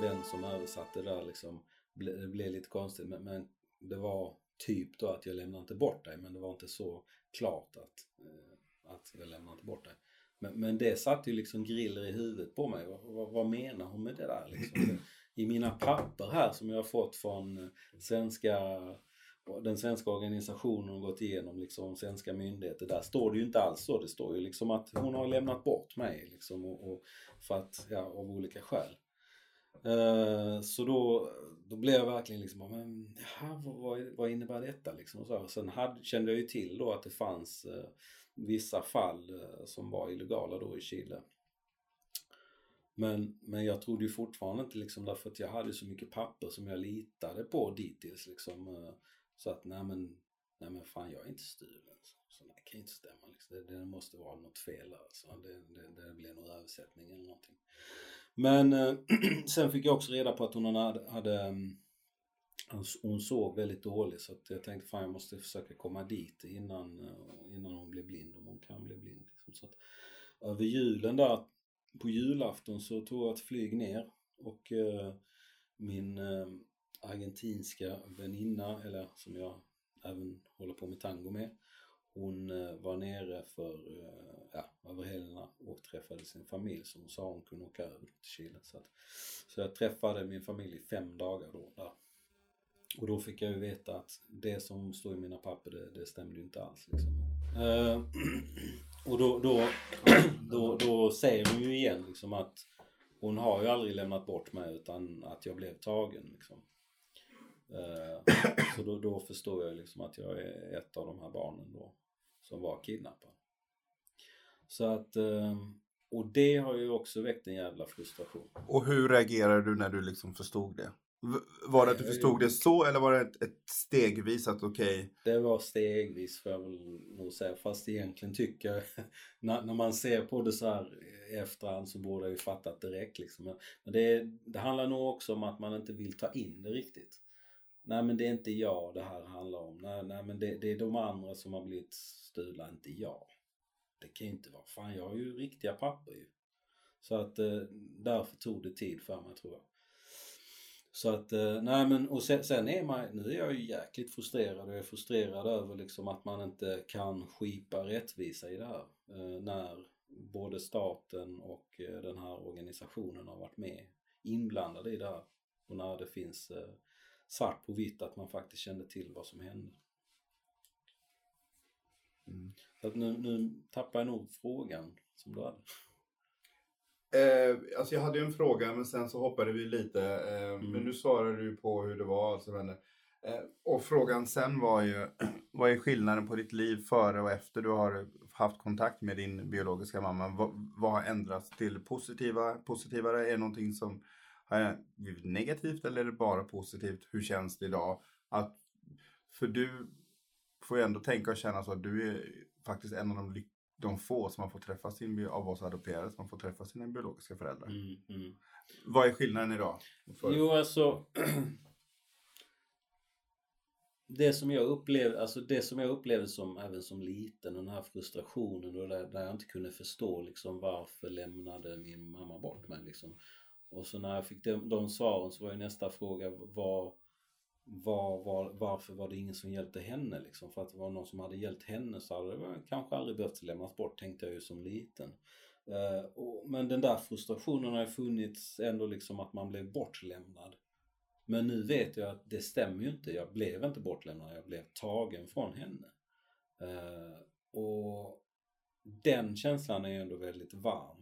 Den som översatte det där liksom, det blev lite konstigt men, men det var typ då att jag lämnar inte bort dig men det var inte så klart att, eh, att jag lämnar inte bort dig. Men, men det satte ju liksom griller i huvudet på mig. Vad, vad, vad menar hon med det där liksom? I mina papper här som jag har fått från eh, svenska den svenska organisationen och gått igenom liksom svenska myndigheter. Där står det ju inte alls så. Det står ju liksom att hon har lämnat bort mig liksom och, och för att, ja, av olika skäl. Eh, så då, då blev jag verkligen liksom, men jaha, vad, vad innebär detta liksom? Och så. Sen hade, kände jag ju till då att det fanns eh, vissa fall eh, som var illegala då i Chile. Men, men jag trodde ju fortfarande inte liksom därför att jag hade så mycket papper som jag litade på dittills liksom. Eh, så att nej men, nej men fan jag är inte stulen. Så det kan inte stämma liksom. det, det, måste vara något fel alltså. Det, det, det blir någon översättning eller någonting. Men eh, sen fick jag också reda på att hon hade, hade eh, hon såg väldigt dåligt så att jag tänkte fan jag måste försöka komma dit innan, eh, innan hon blir blind, om hon kan bli blind. Liksom. Så att, över julen där, på julafton så tog jag ett flyg ner och eh, min eh, argentinska väninna, eller som jag även håller på med tango med, hon eh, var nere för, eh, ja, över helgerna och träffade sin familj som hon sa hon kunde åka över till Chile. Så, att, så jag träffade min familj i fem dagar då där. Och då fick jag ju veta att det som stod i mina papper det, det stämde ju inte alls liksom. Eh, och då, då, då, då säger hon ju igen liksom att hon har ju aldrig lämnat bort mig utan att jag blev tagen liksom. Uh, så då, då förstår jag liksom att jag är ett av de här barnen då som var kidnappad. Så att, ehm, och det har ju också väckt en jävla frustration. Och hur reagerade du när du liksom förstod det? Var det att du förstod det så eller var det ett, ett stegvis att okej? Okay... Det var stegvis får jag väl nog säga. Fast egentligen tycker jag, när, när man ser på det så här efterhand så borde jag ju fattat direkt liksom. Men det, det handlar nog också om att man inte vill ta in det riktigt. Nej men det är inte jag det här handlar om. Nej, nej men det, det är de andra som har blivit stulna, inte jag. Det kan ju inte vara, fan jag har ju riktiga papper ju. Så att eh, därför tog det tid för mig tror jag. Så att, eh, nej men och sen, sen, är man, nu är jag ju jäkligt frustrerad och jag är frustrerad över liksom att man inte kan skipa rättvisa i det här. Eh, när både staten och eh, den här organisationen har varit med inblandade i det här. Och när det finns eh, svart på vitt att man faktiskt kände till vad som hände. Mm. Så att nu, nu tappar jag nog frågan som du hade. Eh, alltså jag hade ju en fråga men sen så hoppade vi lite. Eh, mm. Men nu svarade du på hur det var. Alltså, men, eh, och frågan sen var ju, vad är skillnaden på ditt liv före och efter du har haft kontakt med din biologiska mamma? Vad, vad har ändrats till positiva, positivare? Är det någonting som har det blivit negativt eller är det bara positivt? Hur känns det idag? Att, för du får ju ändå tänka och känna så att du är faktiskt en av de, de få som har fått träffa sin, av oss adopterade, som har fått träffa sina biologiska föräldrar. Mm, mm. Vad är skillnaden idag? För... Jo, alltså det som jag upplevde, alltså det som jag upplevde som, även som liten, den här frustrationen och där, där jag inte kunde förstå liksom varför lämnade min mamma bort mig liksom. Och så när jag fick de, de svaren så var ju nästa fråga var, var, var, varför var det ingen som hjälpte henne liksom? För att det var någon som hade hjälpt henne så hade det kanske aldrig behövt lämnas bort tänkte jag ju som liten. Uh, och, men den där frustrationen har ju funnits ändå liksom att man blev bortlämnad. Men nu vet jag att det stämmer ju inte. Jag blev inte bortlämnad, jag blev tagen från henne. Uh, och den känslan är ju ändå väldigt varm.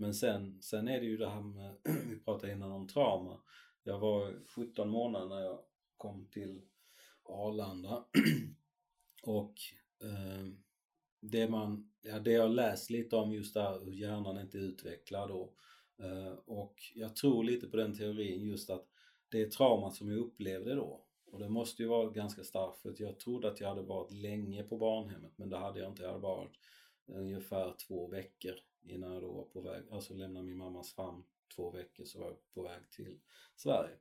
Men sen, sen är det ju det här med, vi pratade innan om trauma. Jag var 17 månader när jag kom till Arlanda. Och eh, det man, ja det jag läst lite om just där hur hjärnan inte är utvecklad och, eh, och jag tror lite på den teorin just att det är traumat som jag upplevde då. Och det måste ju vara ganska starkt för jag trodde att jag hade varit länge på barnhemmet men det hade jag inte, jag hade varit ungefär två veckor innan jag då var på väg, alltså lämnade min mammas famn två veckor så var jag på väg till Sverige.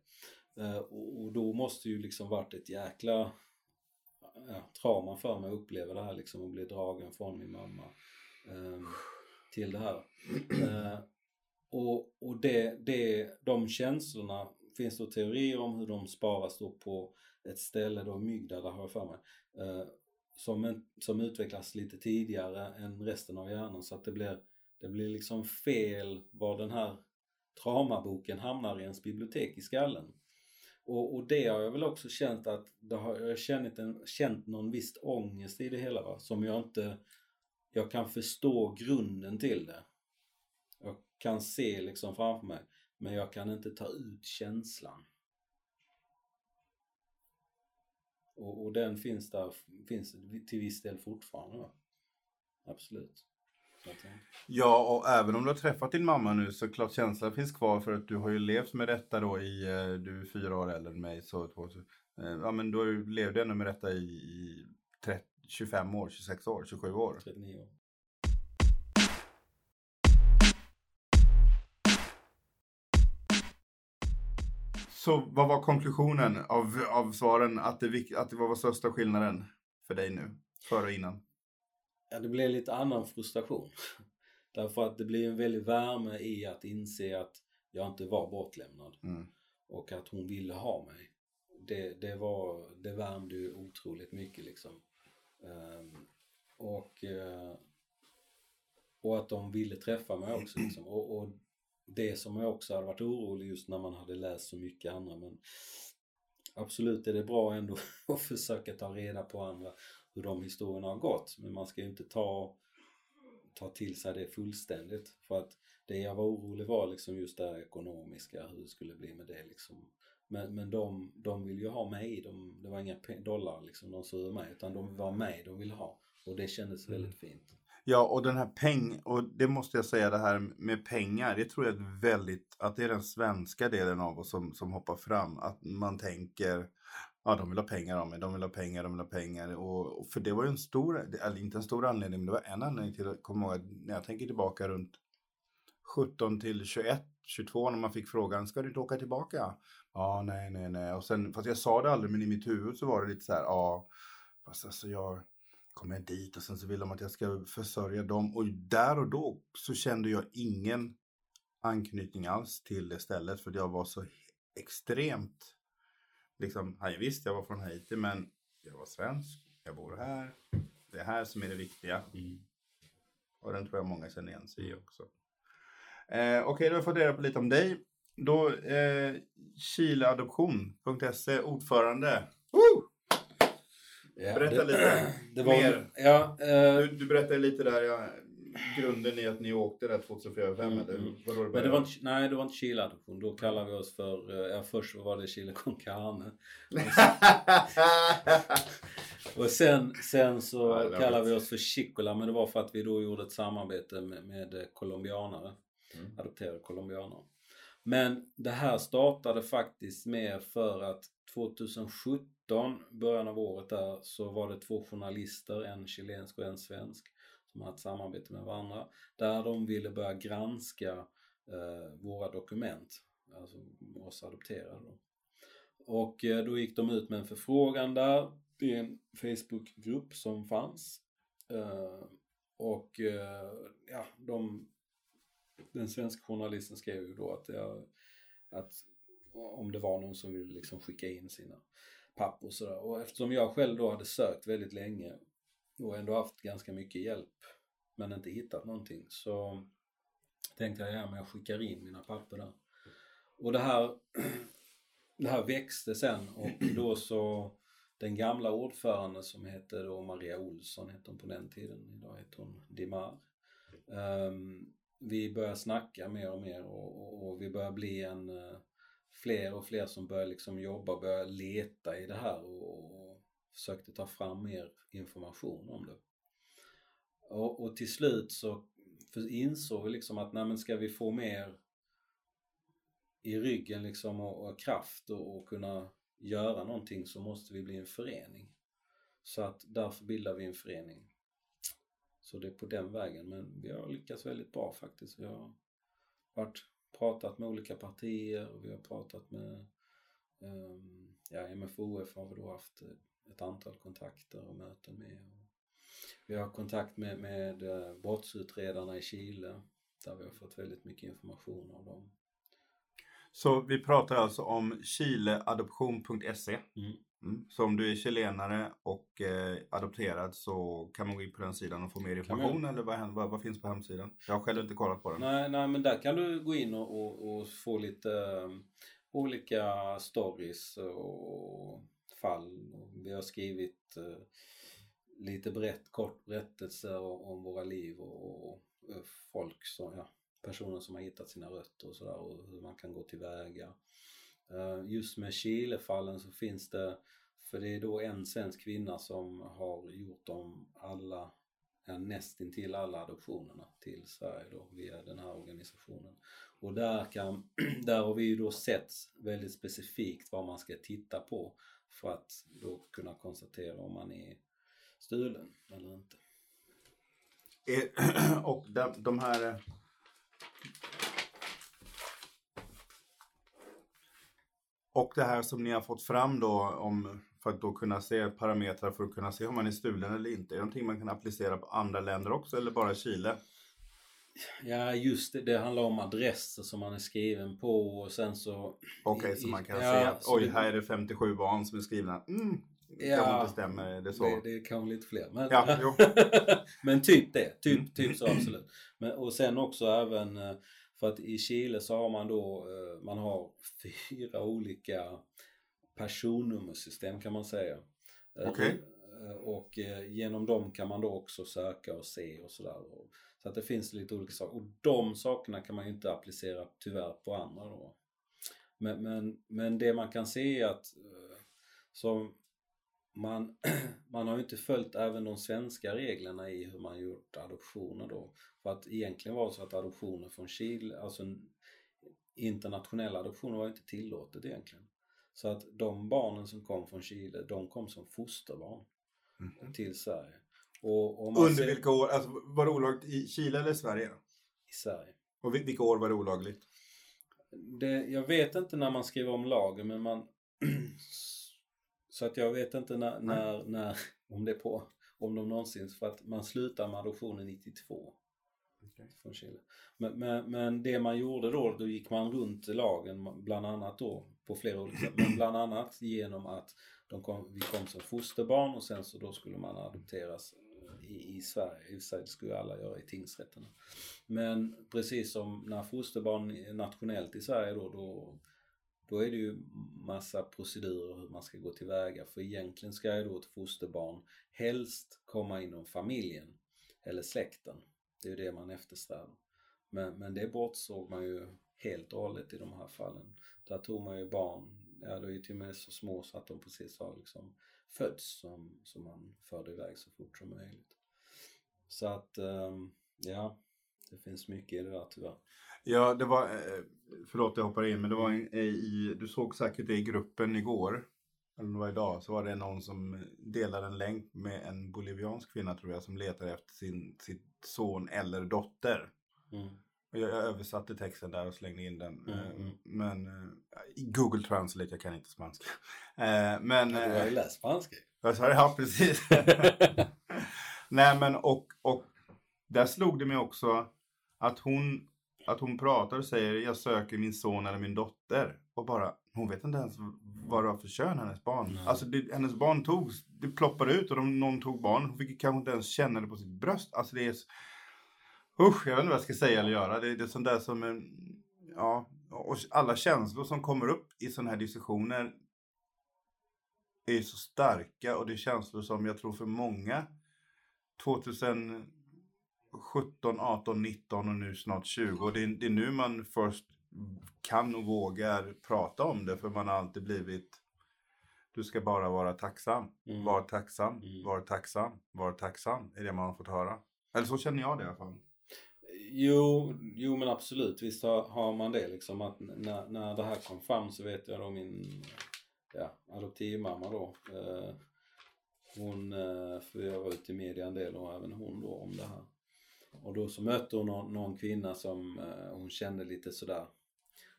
Eh, och, då måste ju liksom varit ett jäkla ja, trauma för mig att uppleva det här liksom och bli dragen från min mamma eh, till det här. Eh, och och det, det, de känslorna finns det teorier om hur de sparas då på ett ställe då, mygdala har jag för mig, eh, som, en, som utvecklas lite tidigare än resten av hjärnan så att det blir, det blir liksom fel var den här traumaboken hamnar i ens bibliotek i skallen. Och, och det har jag väl också känt att det har, jag har känt, en, känt någon viss ångest i det hela va? som jag inte jag kan förstå grunden till det. Jag kan se liksom framför mig men jag kan inte ta ut känslan. Och, och den finns där, finns till viss del fortfarande. Va? Absolut. Ja, och även om du har träffat din mamma nu så klart känslan finns kvar för att du har ju levt med detta då i, eh, du är fyra år äldre än mig, så, så eh, ja men du levde ändå med detta i, i 30, 25 år, 26 år, 27 år. 39 år. Så vad var konklusionen av, av svaren? Att det, att det var största skillnaden för dig nu, före och innan? Ja, det blev lite annan frustration. Därför att det blir en väldig värme i att inse att jag inte var bortlämnad. Mm. Och att hon ville ha mig. Det, det, var, det värmde ju otroligt mycket liksom. Um, och, uh, och att de ville träffa mig också liksom. Och, och det som jag också hade varit orolig just när man hade läst så mycket andra men absolut är det bra ändå att försöka ta reda på andra hur de historierna har gått men man ska ju inte ta, ta till sig det fullständigt för att det jag var orolig var liksom just det här ekonomiska, hur det skulle bli med det liksom. Men, men de, de vill ju ha mig, de, det var inga dollar liksom de såg mig utan de var mig de ville ha och det kändes mm. väldigt fint. Ja, och den här peng, och det måste jag säga det här med pengar, det tror jag är väldigt, att det är den svenska delen av oss som, som hoppar fram. Att man tänker, ja de vill ha pengar av mig, de vill ha pengar, de vill ha pengar. Och, och för det var ju en stor, eller inte en stor anledning, men det var en anledning till att komma ihåg, när jag tänker tillbaka runt 17 till 21, 22 när man fick frågan, ska du inte åka tillbaka? Ja, nej, nej, nej. Och sen, fast jag sa det aldrig, men i mitt huvud så var det lite så här, ja, fast alltså jag kommer jag dit och sen så vill de att jag ska försörja dem. Och där och då så kände jag ingen anknytning alls till det stället för jag var så extremt liksom, visst jag var från Haiti men jag var svensk, jag bor här, det är här som är det viktiga. Mm. Och den tror jag många känner igen sig i också. Eh, Okej, okay, då har jag fått reda på lite om dig. Då, eh, Chileadoption.se, ordförande. Woo! Ja, Berätta det, lite det var, mer. Ja, eh, du, du berättade lite där, ja, grunden i att ni åkte där 2004-2005 mm, eller? Mm. Vadå det Men det var inte, nej, det var inte Chile-adoption. Då kallade vi oss för, eh, ja först var det Chile con carne. Och sen, sen så ja, kallade vi oss för Chicola men det var för att vi då gjorde ett samarbete med, med colombianare. Mm. Adopterade colombianare. Men det här startade faktiskt med för att 2017 början av året där, så var det två journalister, en chilensk och en svensk, som hade ett samarbete med varandra, där de ville börja granska eh, våra dokument, alltså oss adopterade då. Och eh, då gick de ut med en förfrågan där, i en Facebookgrupp som fanns. Eh, och eh, ja, de, den svenska journalisten skrev ju då att, jag, att om det var någon som ville liksom skicka in sina papper och sådär. Och eftersom jag själv då hade sökt väldigt länge och ändå haft ganska mycket hjälp men inte hittat någonting så tänkte jag, ja men jag skickar in mina papper där. Och det här, det här växte sen och då så den gamla ordföranden som hette då Maria Olsson hette hon på den tiden, idag heter hon Dimar. Um, vi började snacka mer och mer och, och, och vi började bli en uh, fler och fler som började liksom jobba och började leta i det här och försökte ta fram mer information om det. Och, och till slut så insåg vi liksom att nej men ska vi få mer i ryggen liksom och, och kraft och, och, kunna göra någonting så måste vi bli en förening. Så att därför bildar vi en förening. Så det är på den vägen men vi har lyckats väldigt bra faktiskt. Vi har varit pratat med olika partier och vi har pratat med um, ja, MFOF har vi då haft eh, ett antal kontakter och möten med. Vi har kontakt med, med uh, brottsutredarna i Chile där vi har fått väldigt mycket information av dem. Så vi pratar alltså om chileadoption.se. Mm. Mm. Så om du är chilenare och eh, adopterad så kan man gå in på den sidan och få mer information eller vad, händer- vad, vad finns på hemsidan? Jag har själv inte kollat på den. Nej, nej, men där kan du gå in och, och, och få lite um, olika stories och fall. Vi har skrivit eh, lite brett, kort berättelser om, våra liv och, eh, folk som, ja, personer som har hittat sina rötter och sådär och hur man kan gå tillväga. Eh, just med Chilefallen så finns det, för det är då en svensk kvinna som har gjort dem alla ja, nästintill alla adoptionerna till Sverige då via den här organisationen. Och där, kan, där har vi ju då sett väldigt specifikt vad man ska titta på för att då kunna konstatera om man är stulen eller inte. Och de, de här... Eh, och det här som ni har fått fram då om, för att då kunna se parametrar för att kunna se om man är stulen eller inte. Är det någonting man kan applicera på andra länder också eller bara Chile? Ja just det, det handlar om adresser som man är skriven på och sen så... Okej, i- så man kan ja, se att oj, det- här är det 57 barn som är skrivna. Mm, det Ja, kanske inte stämmer, är det så? Det, det är kanske lite fler. Men, Ja, men typ det. Typ, Mm. typ så absolut. Men, och sen också även eh, för att i Chile så har man då eh, man har fyra olika personnummersystem kan man säga. Eh, Okej. eh, Eh, och eh, genom dem kan man då också söka och se och sådär. Så att det finns lite olika saker. Och de sakerna kan man ju inte applicera tyvärr på andra då. Men, men, men det man kan se är att eh, som man, man har ju inte följt även de svenska reglerna i hur man gjort adoptioner då. För att egentligen var det så att adoptioner från Chile, alltså internationella adoptioner var ju inte tillåtet egentligen. Så att de barnen som kom från Chile, de kom som fosterbarn Mhm. till Sverige. Och, och man Under ser- vilka år? Alltså, var det olagligt i Chile eller Sverige? I Sverige. Och vil- vilka år var det olagligt? Det, jag vet inte när man skriver om lagen men man... så att jag vet inte när, när, när om det är på, om de någonsin, för att man slutar med adoptionen 92 från Chile. Men, men, men det man gjorde då, då gick man runt lagen bland annat då på flera olika sätt. Men bland annat genom att de kom, vi kom som fosterbarn och sen så då skulle man adopteras i, i Sverige. I och för sig, det skulle ju alla göra i tingsrätterna. Men precis som när fosterbarn är nationellt i Sverige då, då, då är det ju massa procedurer hur man ska gå tillväga. För egentligen ska ju då ett fosterbarn helst komma inom familjen eller släkten. Det är ju det man eftersträvar. Men, men det bortsåg man ju helt och hållet i de här fallen. Där tog man ju barn, ja de är ju till och med så små så att de precis har liksom fötts som, som man förde iväg så fort som möjligt. Så att, ehm, ja, det finns mycket i det där tyvärr. Ja, det var, eh, förlåt jag hoppar in, men det var i, du såg säkert det i gruppen igår, eller det var idag, så var det någon som delade en länk med en boliviansk kvinna tror jag, som letar efter sin, sitt son eller dotter. Mm. Jag, jag översatte texten där och slängde in den. Mm, eh, mm. Men eh, Google Translate, jag kan inte spanska. Eh, Men... Du har ju läst spanska. Vad sa du? Ja, precis. Nej, men och, och där slog det mig också att hon, att hon pratar och säger jag söker min son eller min dotter. Och bara, hon vet inte ens vad det var för kön hennes barn. Nej. Alltså det, hennes barn togs, det ploppade ut och de, någon tog barn. Hon fick kanske inte ens känna det på sitt bröst. Alltså det är Usch, jag vet inte vad jag ska säga eller göra. Det, det är sånt där som, en- ja, och alla känslor som kommer upp i sådana här diskussioner är så starka och det är känslor som jag tror för många 2017, 18, 19 och nu snart 20. Och det är, det är nu man först kan och vågar prata om det för man har alltid blivit du ska bara vara tacksam. Mm. Var tacksam, Mm. var tacksam, var tacksam. är det man har fått höra. Eller så känner jag det i alla fall. Jo, jo men absolut, visst har, har man det liksom att när, när det här kom fram så vet jag då min ja, adoptivmamma då eh, hon, eh, för jag var ute i media en del och även hon då om det här och då så mötte hon någon, någon kvinna som eh, hon kände lite sådär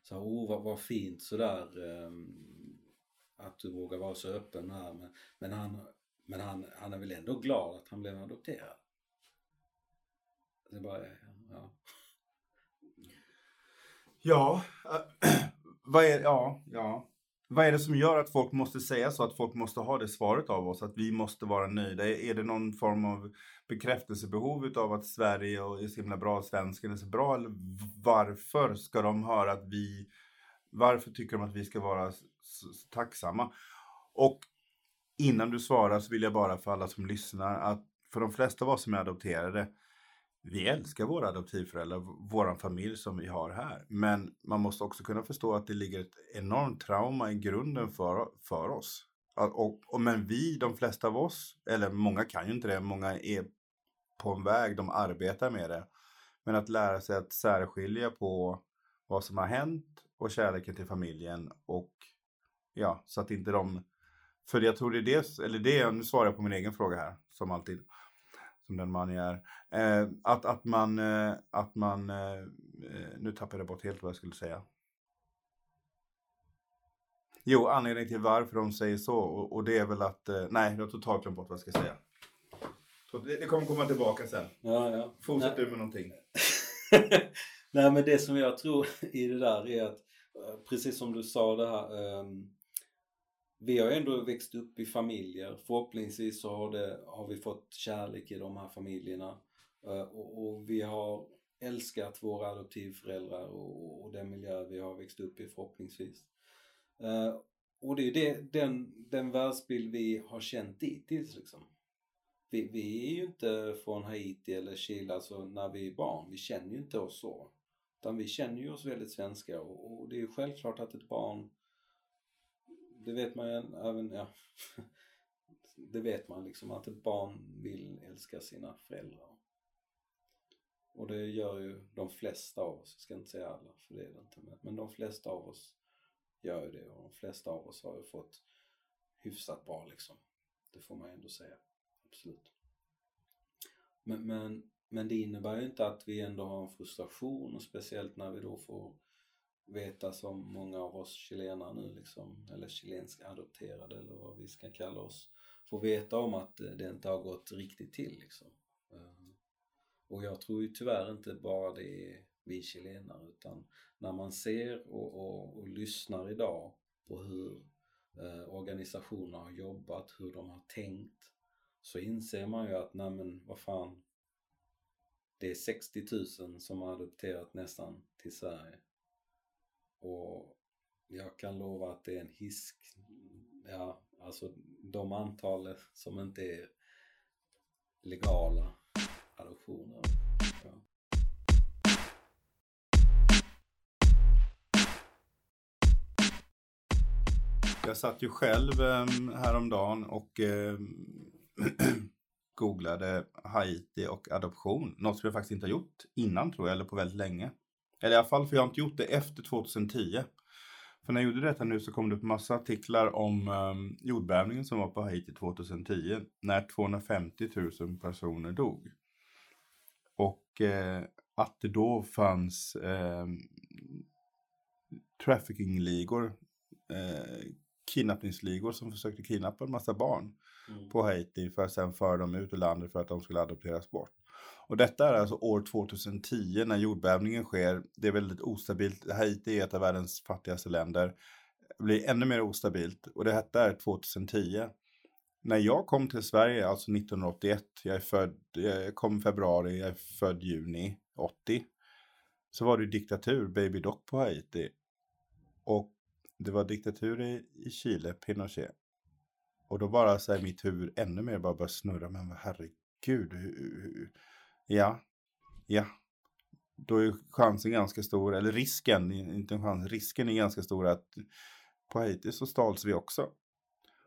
så här, oh vad, vad fint sådär eh, att du vågar vara så öppen här men, men, han, men han, han är väl ändå glad att han blev adopterad det bara, ja. Ja, äh, vad är, ja, ja. Vad är det som gör att folk måste säga så, att folk måste ha det svaret av oss, att vi måste vara nöjda? Är det någon form av bekräftelsebehov av att Sverige är så himla bra, svensken är så bra? Eller varför ska de höra att vi, varför tycker de att vi ska vara tacksamma? Och innan du svarar så vill jag bara för alla som lyssnar att för de flesta av oss som är adopterade, vi älskar våra adoptivföräldrar, vår familj som vi har här. Men man måste också kunna förstå att det ligger ett enormt trauma i grunden för, för oss. Och, och, men vi, de flesta av oss, eller många kan ju inte det, många är på en väg, de arbetar med det. Men att lära sig att särskilja på vad som har hänt och kärleken till familjen och ja, så att inte de... För jag tror det är det, eller det, nu svarar jag på min egen fråga här, som alltid som den man jag är. Eh, att, att man, eh, att man eh, eh, nu tappade jag bort helt vad jag skulle säga. Jo, anledningen till varför de säger så och, och det är väl att, eh, nej, jag har totalt glömt bort vad jag ska säga. Så det, det kommer komma tillbaka sen. Ja, ja. Fortsätt du med någonting. nej, men det som jag tror i det där är att, precis som du sa det här, um, vi har ju ändå växt upp i familjer. Förhoppningsvis så har, det, har vi fått kärlek i de här familjerna. Eh, och, och, vi har älskat våra adoptivföräldrar och, och den miljö vi har växt upp i förhoppningsvis. Eh, och det är det, den, den världsbild vi har känt dittills liksom. Vi, vi är ju inte från Haiti eller Chile, alltså när vi är barn. Vi känner ju inte oss så. Utan vi känner ju oss väldigt svenska och, och det är ju självklart att ett barn det vet man ju även, ja. det vet man liksom att ett barn vill älska sina föräldrar. Och det gör ju de flesta av oss, jag ska inte säga alla för det är det inte, men de flesta av oss gör ju det och de flesta av oss har ju fått hyfsat bra liksom. Det får man ju ändå säga, absolut. Men, men, men det innebär ju inte att vi ändå har en frustration och speciellt när vi då får veta som många av oss chilenare nu liksom, eller chilenska adopterade eller vad vi ska kalla oss, får veta om att eh, det inte har gått riktigt till liksom. Eh, och jag tror ju tyvärr inte bara det är vi chilenare utan när man ser och, och, och lyssnar idag på hur eh, organisationer har jobbat, hur de har tänkt så inser man ju att nej men vad fan det är 60 000 som har adopterat nästan till Sverige och jag kan lova att det är en hisk, ja, alltså de antal som inte är legala adoptioner. Ja. Jag satt ju själv ehm, häromdagen och ehm, googlade Haiti och adoption. Något som jag faktiskt inte har gjort innan tror jag, eller på väldigt länge. Eller i alla fall, för jag har inte gjort det efter 2010. För när jag gjorde detta nu så kom det upp massa artiklar om um, jordbävningen som var på Haiti 2010. När 250 000 personer dog. Och eh, att det då fanns eh, trafficking-ligor, eh, kidnappningsligor som försökte kidnappa en massa barn mm. på Haiti för att sen föra dem ut ur landet för att de skulle adopteras bort. Och detta är alltså år 2010 när jordbävningen sker. Det är väldigt ostabilt. Haiti är ett av världens fattigaste länder. Det blir ännu mer ostabilt och det detta är 2010. När jag kom till Sverige, alltså 1981, jag är född, jag kom i februari, jag är född juni 80. Så var det diktatur, Baby Doc på Haiti. Och det var diktatur i, i Chile, Pinochet. Och då bara så här mitt huvud ännu mer bara började snurra. Men herregud, Ja, ja. Då är chansen ganska stor, eller risken, inte en chans, risken är ganska stor att på Haiti så stals vi också.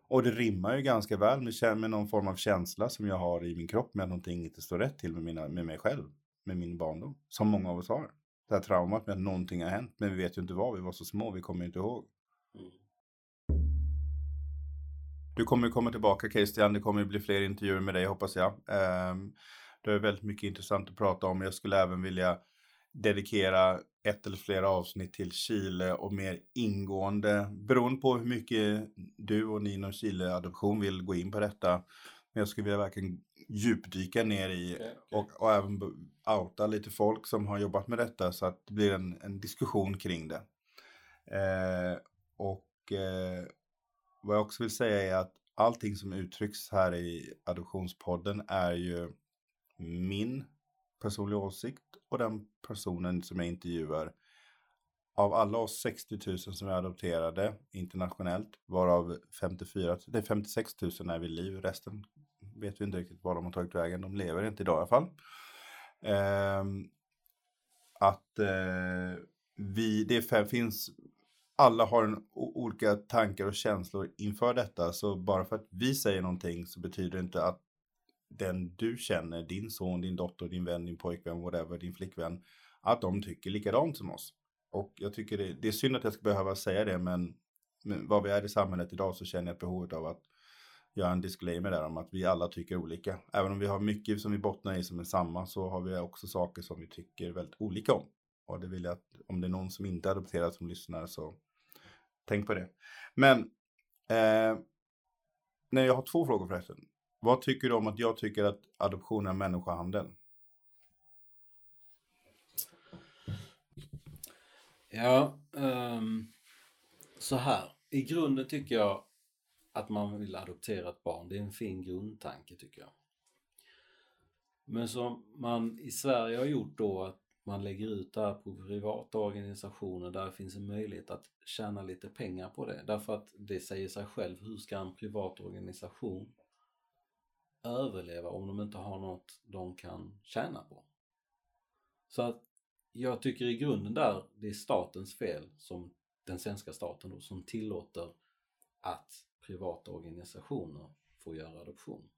Och det rimmar ju ganska väl med, med någon form av känsla som jag har i min kropp med att någonting inte står rätt till med, mina, med mig själv, med min barndom. Som många av oss har. Det här traumat med att någonting har hänt, men vi vet ju inte vad, vi var så små, vi kommer inte ihåg. Mm. Du kommer komma tillbaka Christian, det kommer bli fler intervjuer med dig hoppas jag. Um, det är väldigt mycket intressant att prata om. Jag skulle även vilja dedikera ett eller flera avsnitt till Chile och mer ingående, beroende på hur mycket du och ni inom Chile Adoption vill gå in på detta. Men jag skulle vilja verkligen djupdyka ner i Okej, okej. och, och även outa lite folk som har jobbat med detta så att det blir en, en diskussion kring det. Eh, och eh, vad jag också vill säga är att allting som uttrycks här i Adoptionspodden är ju min personliga åsikt och den personen som jag intervjuar. Av alla oss 60 000 som är adopterade internationellt, varav 54, det är 56 000 är vid liv, resten vet vi inte riktigt var de har tagit vägen. De lever inte idag i alla fall. Eh, att eh, vi, det finns, alla har en, olika tankar och känslor inför detta. Så bara för att vi säger någonting så betyder det inte att den du känner, din son, din dotter, din vän, din pojkvän, whatever, din flickvän, att de tycker likadant som oss. Och jag tycker det, det är synd att jag ska behöva säga det, men, men vad vi är i samhället idag så känner jag ett behovet av att göra en disclaimer där om att vi alla tycker olika. Även om vi har mycket som vi bottnar i som är samma så har vi också saker som vi tycker väldigt olika om. Och det vill jag att om det är någon som inte adopterar som lyssnar så tänk på det. Men eh, nej, jag har två frågor förresten. Vad tycker du om att jag tycker att adoption är människohandel? Ja, um, så här. I grunden tycker jag att man vill adoptera ett barn. Det är en fin grundtanke tycker jag. Men som man i Sverige har gjort då att man lägger ut det här på privata organisationer där det finns en möjlighet att tjäna lite pengar på det. Därför att det säger sig själv, hur ska en privat organisation överleva om de inte har något de kan tjäna på? Så att jag tycker i grunden där det är statens fel, som den svenska staten då, som tillåter att privata organisationer får göra adoption.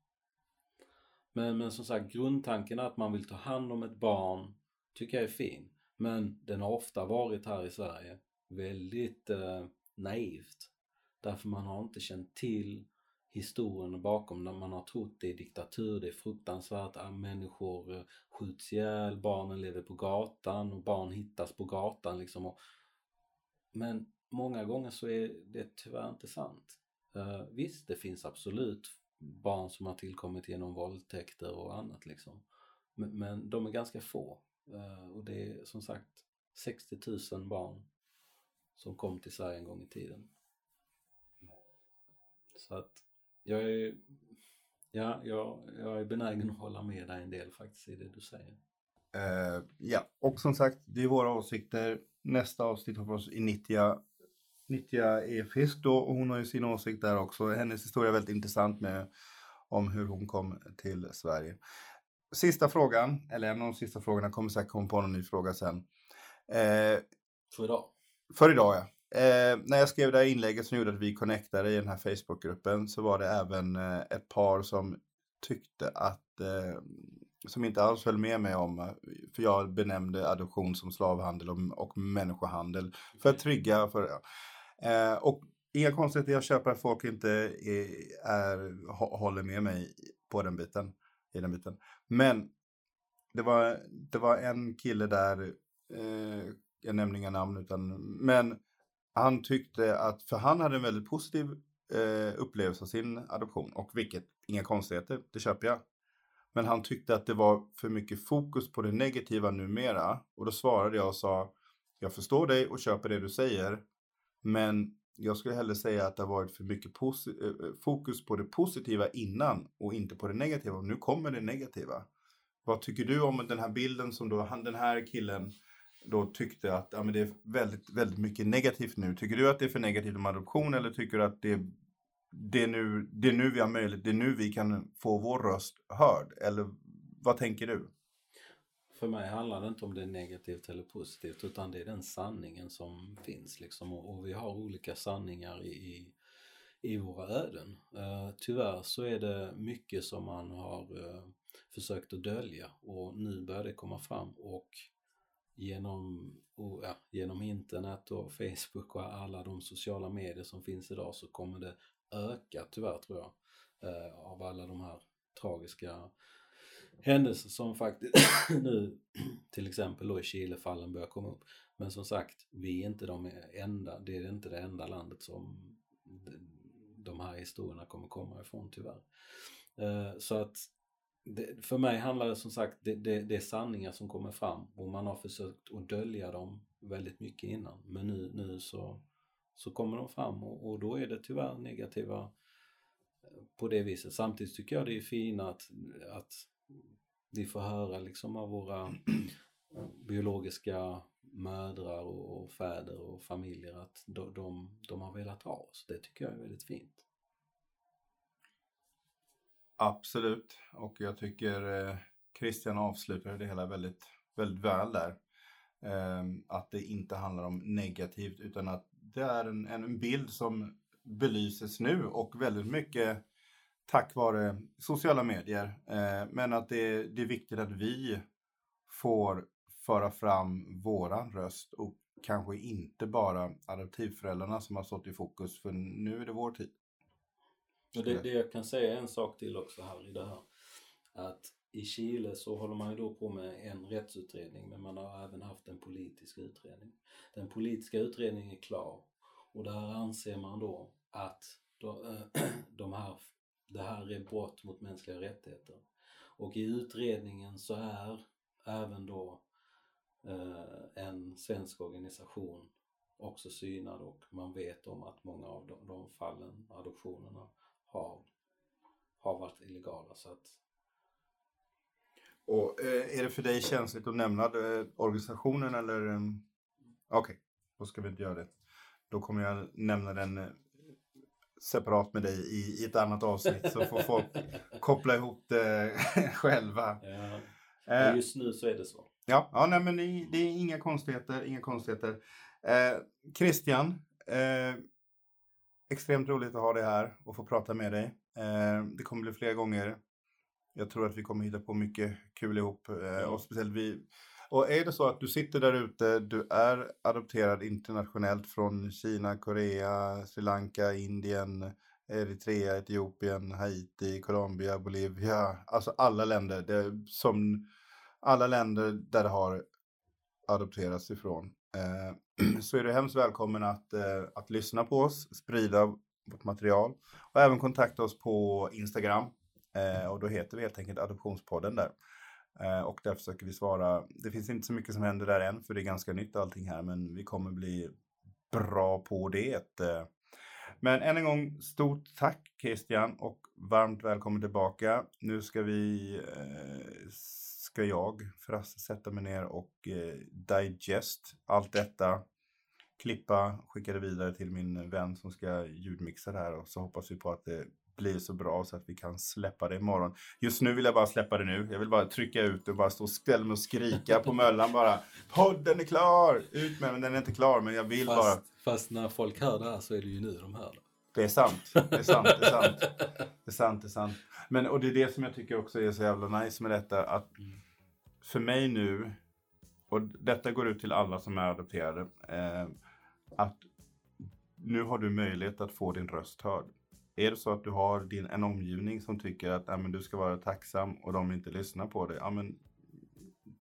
Men, men som sagt, grundtanken är att man vill ta hand om ett barn tycker jag är fin. Men den har ofta varit här i Sverige väldigt eh, naivt. Därför man har inte känt till historien bakom när man har trott det är diktatur, det är fruktansvärt, att människor eh, skjuts ihjäl, barnen lever på gatan och barn hittas på gatan liksom. Och, men många gånger så är det tyvärr inte sant. Uh, visst, det finns absolut barn som har tillkommit genom våldtäkter och annat liksom. Men, men de är ganska få. Eh, och det är som sagt 60 000 barn som kom till Sverige en gång i tiden. Så att jag är, ja, jag, jag är benägen att hålla med dig en del faktiskt i det du säger. Uh, ja, och som sagt, det är våra åsikter. Nästa avsnitt hoppas oss i Nitya. Nittja är fisk då och hon har ju sin åsikt där också. Hennes historia är väldigt intressant med om hur hon kom till Sverige. Sista frågan, eller en av de sista frågorna, kommer säkert komma på någon ny fråga sen. Eh, För idag. för idag ja. Eh, när jag skrev det här inlägget som gjorde att vi connectade i den här Facebookgruppen så var det även eh, ett par som tyckte att, eh, som inte alls höll med mig om, eh, för jag benämnde adoption som slavhandel och, och människohandel för att trygga, för, eh, och inga konstigheter, jag köper att folk inte är, är, hå- håller med mig på den biten, i den biten. Men det var, det var en kille där, eh, jag nämner inga namn utan, men han tyckte att, för han hade en väldigt positiv eh, upplevelse av sin adoption och vilket, inga konstigheter, det köper jag. Men han tyckte att det var för mycket fokus på det negativa numera och då svarade jag och sa, jag förstår dig och köper det du säger, men jag skulle hellre säga att det har varit för mycket eh, eh, fokus på det positiva innan och inte på det negativa. Och nu kommer det negativa. Vad tycker du om den här bilden som då han, den här killen då tyckte att ja, men det är väldigt, väldigt mycket negativt nu. Tycker du att det är för negativt om adoption eller tycker du att det, det, är nu, det är nu vi har möjlighet, det är nu vi kan få vår röst hörd? Eller vad tänker du? För mig handlar det inte om det är negativt eller positivt utan det är den sanningen som finns liksom och, och vi har olika sanningar i, i, i våra öden. Uh, tyvärr så är det mycket som man har uh, försökt att dölja och nu börjar det komma fram och genom, och, ja, genom internet och Facebook och alla de sociala medier som finns idag så kommer det öka tyvärr tror jag uh, av alla de här tragiska händelser som faktiskt nu till exempel då i Chilefallen börjar komma upp. Men som sagt, vi är inte de enda, det är inte det enda landet som de här historierna kommer komma ifrån tyvärr. Eh, så att det, för mig handlar det som sagt, det, det, det är sanningar som kommer fram och man har försökt att dölja dem väldigt mycket innan. Men nu, nu så, så kommer de fram och, och då är det tyvärr negativa eh, på det viset. Samtidigt tycker jag det är fint att, att vi får höra liksom av våra eh, biologiska mödrar och, fäder och familjer att de, de, de har velat ha oss. Det tycker jag är väldigt fint. Absolut, och jag tycker eh, Christian avslutade det hela väldigt, väldigt väl där. Eh, att det inte handlar om negativt utan att det är en, en bild som belyses nu och väldigt mycket tack vare sociala medier. Eh, men att det, det är viktigt att vi får föra fram våran röst och kanske inte bara adoptivföräldrarna som har stått i fokus för nu är det vår tid. Och det, det jag kan säga en sak till också här i det här. Att i Chile så håller man ju då på med en rättsutredning men man har även haft en politisk utredning. Den politiska utredningen är klar och där anser man då att de här, det här är brott mot mänskliga rättigheter. Och i utredningen så är även då eh, en svensk organisation också synad och man vet om att många av de, de fallen, adoptionerna, har, har varit illegala. Så att... Och eh, är det för dig känsligt att nämna eh, organisationen eller? Eh, okej, okay, då ska vi inte göra det. Då kommer jag nämna den eh, separat med dig i, i ett annat avsnitt så får folk koppla ihop det själva. Ja. Eh, just nu så är det så. Ja, ja nej, men det, det är inga konstigheter. Inga konstigheter. Eh, Christian, eh, extremt roligt att ha dig här och få prata med dig. Eh, det kommer bli fler gånger. Jag tror att vi kommer hitta på mycket kul ihop. Eh, och speciellt vi. Och är det så att du sitter där ute, du är adopterad internationellt från Kina, Korea, Sri Lanka, Indien, Eritrea, Etiopien, Haiti, Colombia, Bolivia. Alltså alla länder, det, som, alla länder där det har adopterats ifrån. Eh, så är du hemskt välkommen att, eh, att lyssna på oss, sprida vårt material och även kontakta oss på Instagram. Eh, och då heter vi helt enkelt Adoptionspodden där. Eh, och där försöker vi svara. Det finns inte så mycket som händer där än för det är ganska nytt allting här men vi kommer bli bra på det. Eh, men än en gång stort tack Christian och varmt välkommen tillbaka. Nu ska vi eh, ska jag förresten sätta mig ner och eh, digest allt detta. Klippa, skicka det vidare till min vän som ska ljudmixa det här och så hoppas vi på att det blir så bra så att vi kan släppa det imorgon. Just nu vill jag bara släppa det nu. Jag vill bara trycka ut och bara stå och ställa mig och skrika på Möllan bara. Podden är klar! Ut med den, den är inte klar men jag vill fast, bara. Fast när folk hör det här så är det ju nu de hör det. Det är sant. Det är sant. Det är sant. Det är sant. Det är sant. Men och det är det som jag tycker också är så jävla nice med detta. Att för mig nu, och detta går ut till alla som är adopterade, eh, att nu har du möjlighet att få din röst hörd. Är det så att du har din, en omgivning som tycker att äh, men du ska vara tacksam och de inte lyssnar på dig, ja, men